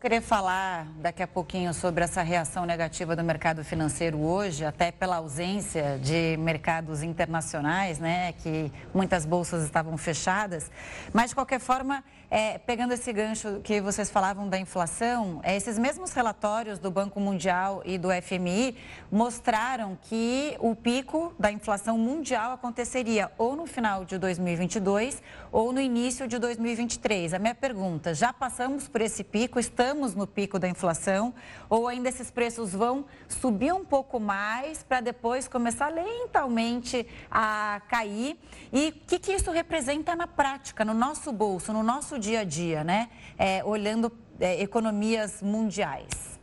Querer falar daqui a pouquinho sobre essa reação negativa do mercado financeiro hoje, até pela ausência de mercados internacionais, né, que muitas bolsas estavam fechadas. Mas de qualquer forma, É, pegando esse gancho que vocês falavam da inflação, é, esses mesmos relatórios do Banco Mundial e do FMI mostraram que o pico da inflação mundial aconteceria ou no final de 2022 ou no início de 2023. A minha pergunta: já passamos por esse pico? Estamos no pico da inflação? Ou ainda esses preços vão subir um pouco mais para depois começar lentamente a cair? E o que, que isso representa na prática, no nosso bolso, no nosso dia a dia, né? É, olhando é, economias mundiais.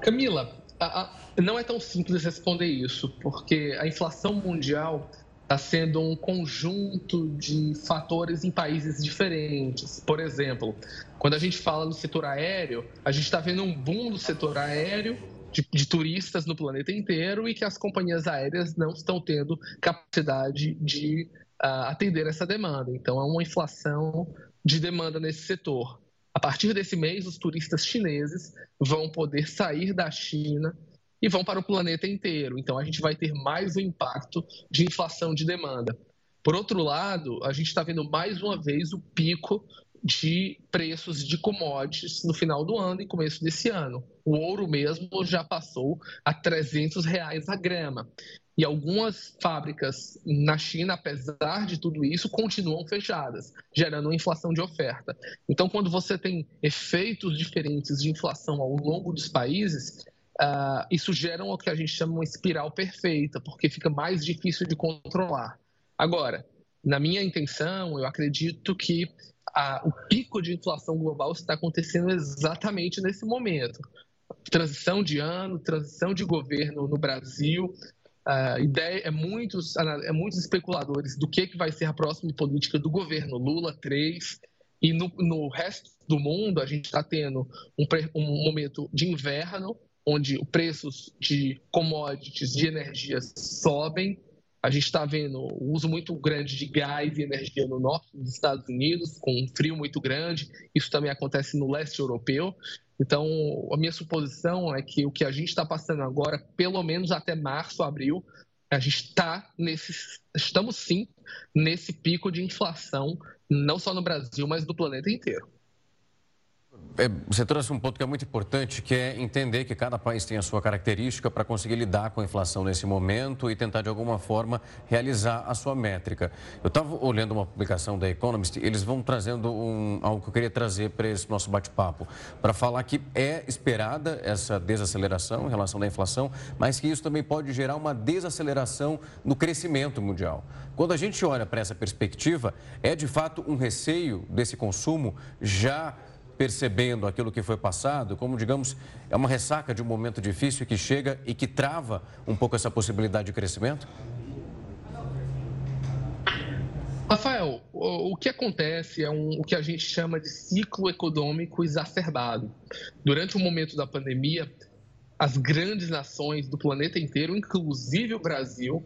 Camila, a, a, não é tão simples responder isso, porque a inflação mundial está sendo um conjunto de fatores em países diferentes. Por exemplo, quando a gente fala no setor aéreo, a gente está vendo um boom do setor aéreo de, de, turistas no planeta inteiro e que as companhias aéreas não estão tendo capacidade de uh, atender essa demanda. Então, há uma inflação de demanda nesse setor. A partir desse mês, os turistas chineses vão poder sair da China e vão para o planeta inteiro. Então, a gente vai ter mais um impacto de inflação de demanda. Por outro lado, a gente está vendo mais uma vez o pico de preços de commodities no final do ano e começo desse ano. O ouro mesmo já passou a 300 reais a grama. E algumas fábricas na China, apesar de tudo isso, continuam fechadas, gerando uma inflação de oferta. Então, quando você tem efeitos diferentes de inflação ao longo dos países, uh, isso gera o que a gente chama uma espiral perfeita, porque fica mais difícil de controlar. Agora, na minha intenção, eu acredito que a, o pico de inflação global está acontecendo exatamente nesse momento. Transição de ano, transição de governo no Brasil, a ideia é muitos, é muitos especuladores do que, que vai ser a próxima política do governo Lula 3. E no, no resto do mundo, a gente está tendo um, um momento de inverno, onde os preços de commodities, de energias sobem, a gente está vendo o uso muito grande de gás e energia no norte dos Estados Unidos, com um frio muito grande. Isso também acontece no leste europeu. Então, a minha suposição é que o que a gente está passando agora, pelo menos até março, abril, a gente está nesse, estamos sim nesse pico de inflação, não só no Brasil, mas do planeta inteiro. É, você trouxe um ponto que é muito importante, que é entender que cada país tem a sua característica para conseguir lidar com a inflação nesse momento e tentar, de alguma forma, realizar a sua métrica. Eu estava olhando uma publicação da Economist, eles vão trazendo um, algo que eu queria trazer para esse nosso bate-papo, para falar que é esperada essa desaceleração em relação à inflação, mas que isso também pode gerar uma desaceleração no crescimento mundial. Quando a gente olha para essa perspectiva, é de fato um receio desse consumo já percebendo aquilo que foi passado, como, digamos, é uma ressaca de um momento difícil que chega e que trava um pouco essa possibilidade de crescimento? Rafael, o que acontece é um, o que a gente chama de ciclo econômico exacerbado. Durante o momento da pandemia, as grandes nações do planeta inteiro, inclusive o Brasil,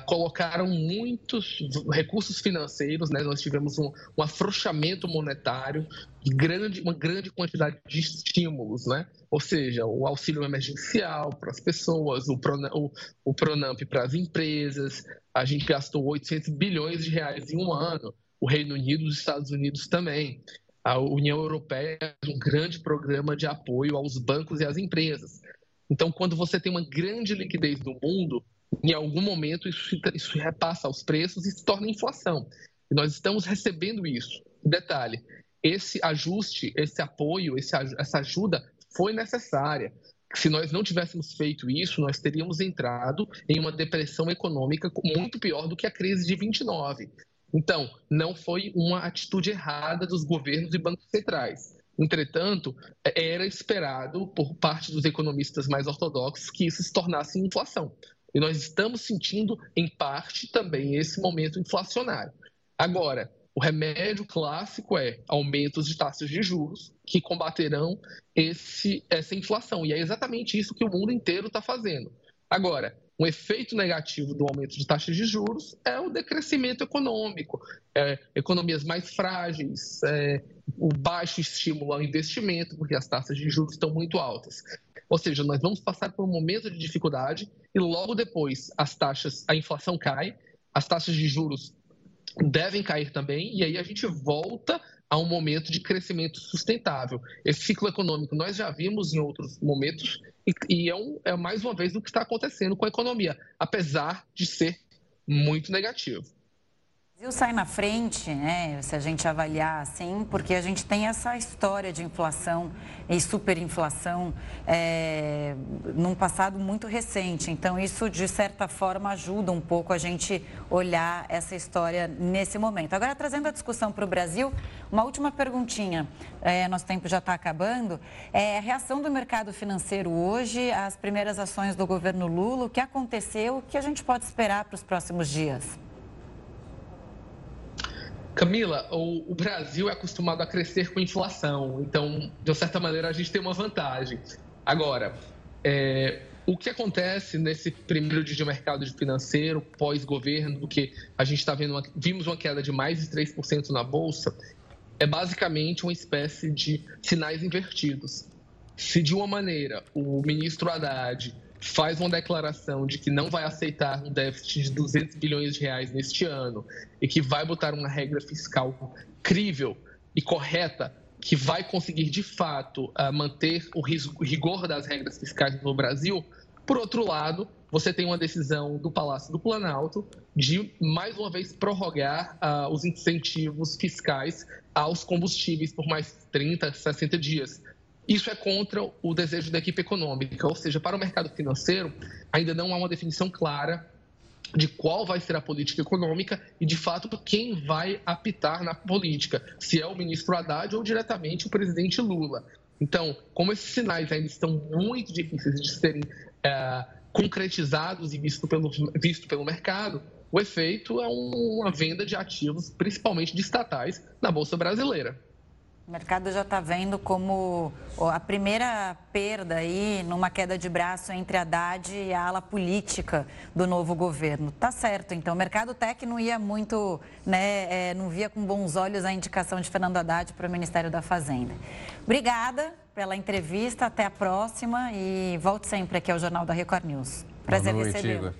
colocaram muitos recursos financeiros, né? nós tivemos um, um afrouxamento monetário, grande, uma grande quantidade de estímulos, né? ou seja, o auxílio emergencial para as pessoas, o, o, o Pronamp para as empresas, a gente gastou 800 bilhões de reais em um ano, o Reino Unido os Estados Unidos também. A União Europeia um grande programa de apoio aos bancos e às empresas. Então, quando você tem uma grande liquidez no mundo, em algum momento isso, isso repassa aos preços e se torna inflação. E nós estamos recebendo isso. Detalhe, esse ajuste, esse apoio, esse, essa ajuda foi necessária. Se nós não tivéssemos feito isso, nós teríamos entrado em uma depressão econômica muito pior do que a crise de 29. Então, não foi uma atitude errada dos governos e bancos centrais. Entretanto, era esperado por parte dos economistas mais ortodoxos que isso se tornasse inflação. E nós estamos sentindo, em parte, também esse momento inflacionário. Agora, o remédio clássico é aumentos de taxas de juros que combaterão esse, essa inflação. E é exatamente isso que o mundo inteiro está fazendo. Agora, um efeito negativo do aumento de taxas de juros é o decrescimento econômico, é, economias mais frágeis, é, o baixo estímulo ao investimento, porque as taxas de juros estão muito altas. Ou seja, nós vamos passar por um momento de dificuldade e logo depois as taxas, a inflação cai, as taxas de juros devem cair também, e aí a gente volta a um momento de crescimento sustentável. Esse ciclo econômico nós já vimos em outros momentos e, e é, um, é mais uma vez o que está acontecendo com a economia, apesar de ser muito negativo. Brasil sai na frente, né, se a gente avaliar assim, porque a gente tem essa história de inflação e superinflação é, num passado muito recente. Então, isso, de certa forma, ajuda um pouco a gente olhar essa história nesse momento. Agora, trazendo a discussão para o Brasil, uma última perguntinha. É, nosso tempo já está acabando. É, a reação do mercado financeiro hoje, as primeiras ações do governo Lula, o que aconteceu, o que a gente pode esperar para os próximos dias? Camila, o, o, Brasil é acostumado a crescer com inflação, então, de certa maneira, a gente tem uma vantagem. Agora, é, o que acontece nesse primeiro dia de mercado financeiro, pós-governo, que a gente está vendo, uma, vimos uma queda de mais de 3% na Bolsa, é basicamente uma espécie de sinais invertidos. Se de uma maneira o ministro Haddad faz uma declaração de que não vai aceitar um déficit de 200 bilhões de reais neste ano e que vai botar uma regra fiscal crível e correta que vai conseguir de fato ah, manter o rigor das regras fiscais no Brasil. Por outro lado, você tem uma decisão do Palácio do Planalto de mais uma vez prorrogar uh, os incentivos fiscais aos combustíveis por mais 30, 60 dias. Isso é contra o desejo da equipe econômica, ou seja, para o mercado financeiro, ainda não há uma definição clara de qual vai ser a política econômica e, de fato, quem vai apitar na política, se é o ministro Haddad ou diretamente o presidente Lula. Então, como esses sinais ainda estão muito difíceis de serem é, concretizados e visto pelo, visto pelo mercado, o efeito é uma venda de ativos, principalmente de estatais, na Bolsa Brasileira. O mercado já está vendo como a primeira perda aí numa queda de braço entre a Haddad e a ala política do novo governo. Tá certo, então o mercado tech não ia muito, né, é, não via com bons olhos a indicação de Fernando Haddad para o Ministério da Fazenda. Obrigada pela entrevista, até a próxima e volte sempre aqui ao Jornal da Record News. Prazer Boa noite, recebê-lo.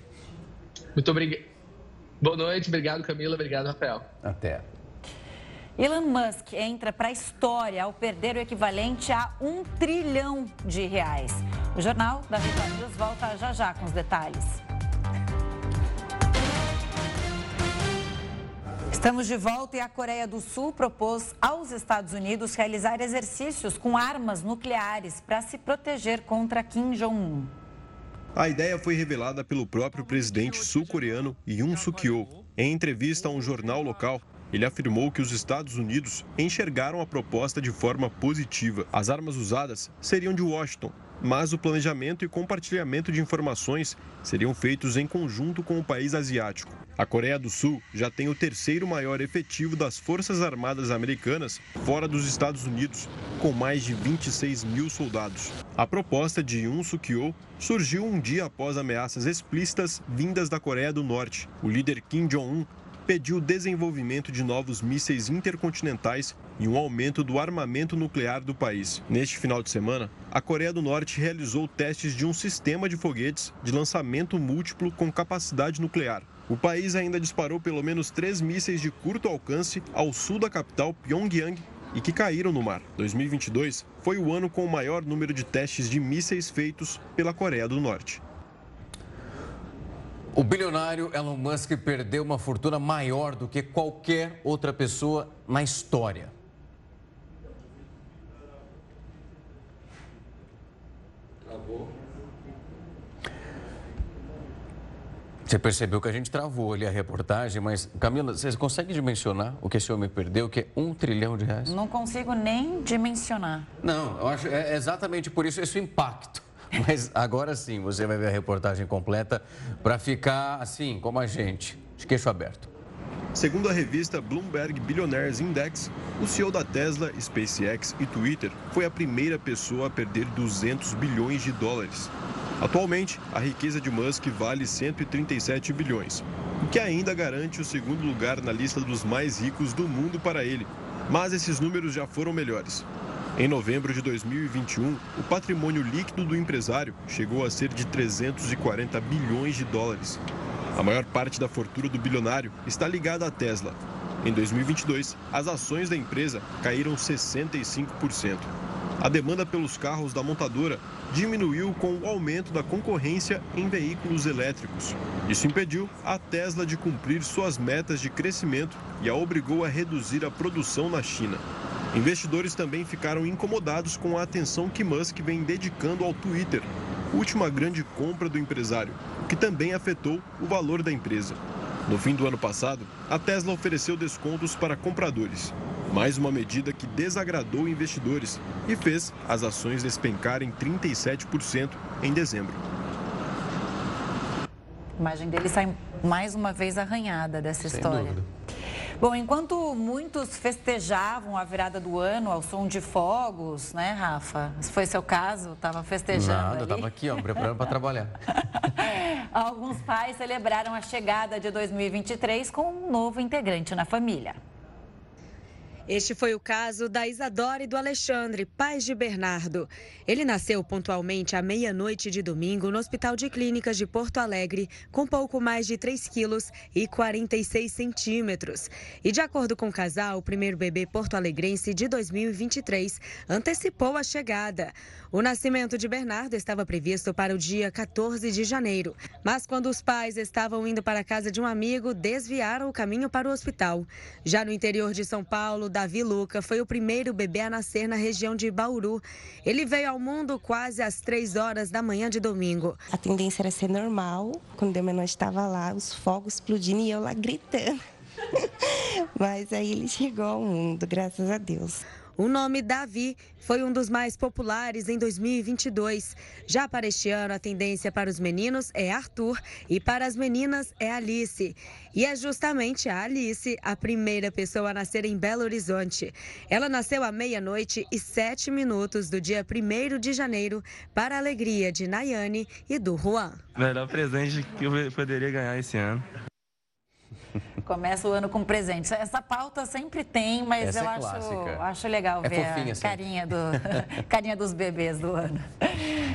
Muito obrigado. Boa noite, obrigado Camila, obrigado Rafael. Até. Elon Musk entra para a história ao perder o equivalente a um trilhão de reais. O Jornal da Record volta já já com os detalhes. Estamos de volta e a Coreia do Sul propôs aos Estados Unidos realizar exercícios com armas nucleares para se proteger contra Kim Jong-un. A ideia foi revelada pelo próprio presidente sul-coreano Yoon Suk-yeol em entrevista a um jornal local ele afirmou que os Estados Unidos enxergaram a proposta de forma positiva. As armas usadas seriam de Washington, mas o planejamento e compartilhamento de informações seriam feitos em conjunto com o país asiático. A Coreia do Sul já tem o terceiro maior efetivo das Forças Armadas Americanas fora dos Estados Unidos, com mais de 26 mil soldados. A proposta de Yoon Suk-yeol surgiu um dia após ameaças explícitas vindas da Coreia do Norte. O líder Kim Jong-un pediu o desenvolvimento de novos mísseis intercontinentais e um aumento do armamento nuclear do país. Neste final de semana, a Coreia do Norte realizou testes de um sistema de foguetes de lançamento múltiplo com capacidade nuclear. O país ainda disparou pelo menos três mísseis de curto alcance ao sul da capital Pyongyang e que caíram no mar. 2022 foi o ano com o maior número de testes de mísseis feitos pela Coreia do Norte. O bilionário Elon Musk perdeu uma fortuna maior do que qualquer outra pessoa na história. Travou. Você percebeu que a gente travou ali a reportagem, mas Camila, você consegue dimensionar o que esse homem perdeu, que é um trilhão de reais? Não consigo nem dimensionar. Não, eu acho é exatamente por isso esse impacto. Mas agora sim você vai ver a reportagem completa para ficar assim, como a gente, de queixo aberto. Segundo a revista Bloomberg Billionaires Index, o CEO da Tesla, SpaceX e Twitter foi a primeira pessoa a perder 200 bilhões de dólares. Atualmente, a riqueza de Musk vale 137 bilhões, o que ainda garante o segundo lugar na lista dos mais ricos do mundo para ele. Mas esses números já foram melhores. Em novembro de 2021, o patrimônio líquido do empresário chegou a ser de 340 bilhões de dólares. A maior parte da fortuna do bilionário está ligada à Tesla. Em 2022, as ações da empresa caíram 65%. A demanda pelos carros da montadora diminuiu com o aumento da concorrência em veículos elétricos. Isso impediu a Tesla de cumprir suas metas de crescimento e a obrigou a reduzir a produção na China. Investidores também ficaram incomodados com a atenção que Musk vem dedicando ao Twitter, última grande compra do empresário, o que também afetou o valor da empresa. No fim do ano passado, a Tesla ofereceu descontos para compradores. Mais uma medida que desagradou investidores e fez as ações despencarem 37% em dezembro. A imagem dele sai mais uma vez arranhada dessa Sem história. dúvida. Bom, enquanto muitos festejavam a virada do ano ao som de fogos, né, Rafa? Se foi seu caso, estava festejando Nada, eu ali. estava aqui, ó, preparando para trabalhar. Alguns pais celebraram a chegada de 2023 com um novo integrante na família. Este foi o caso da Isadora e do Alexandre, pais de Bernardo. Ele nasceu pontualmente à meia-noite de domingo no Hospital de Clínicas de Porto Alegre, com pouco mais de 3 quilos e 46 centímetros. E de acordo com o casal, o primeiro bebê porto-alegrense de 2023 antecipou a chegada. O nascimento de Bernardo estava previsto para o dia 14 de janeiro, mas quando os pais estavam indo para a casa de um amigo, desviaram o caminho para o hospital. Já no interior de São Paulo, Davi Luca foi o primeiro bebê a nascer na região de Bauru. Ele veio ao mundo quase às 3 horas da manhã de domingo. A tendência era ser normal, quando minha mãe estava lá, os fogos explodindo e eu lá gritando. Mas aí ele chegou ao mundo, graças a Deus. O nome Davi foi um dos mais populares em 2022. Já para este ano, a tendência para os meninos é Arthur e para as meninas é Alice. E é justamente a Alice a primeira pessoa a nascer em Belo Horizonte. Ela nasceu à meia-noite e sete minutos do dia 1 de janeiro, para a alegria de Nayane e do Juan. Melhor presente que eu poderia ganhar esse ano. Começa o ano com presentes. Essa pauta sempre tem, mas Essa eu é acho, acho legal É ver fofinha a sempre. carinha, do, carinha dos bebês do ano.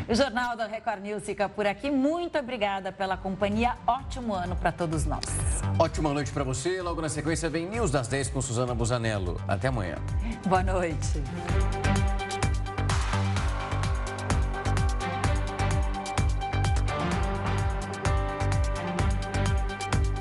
O Jornal da Record News fica por aqui. Muito obrigada pela companhia. Ótimo ano para todos nós. Ótima noite para você. Logo na sequência vem News das 10 com Suzana Busanello. Até amanhã. Boa noite.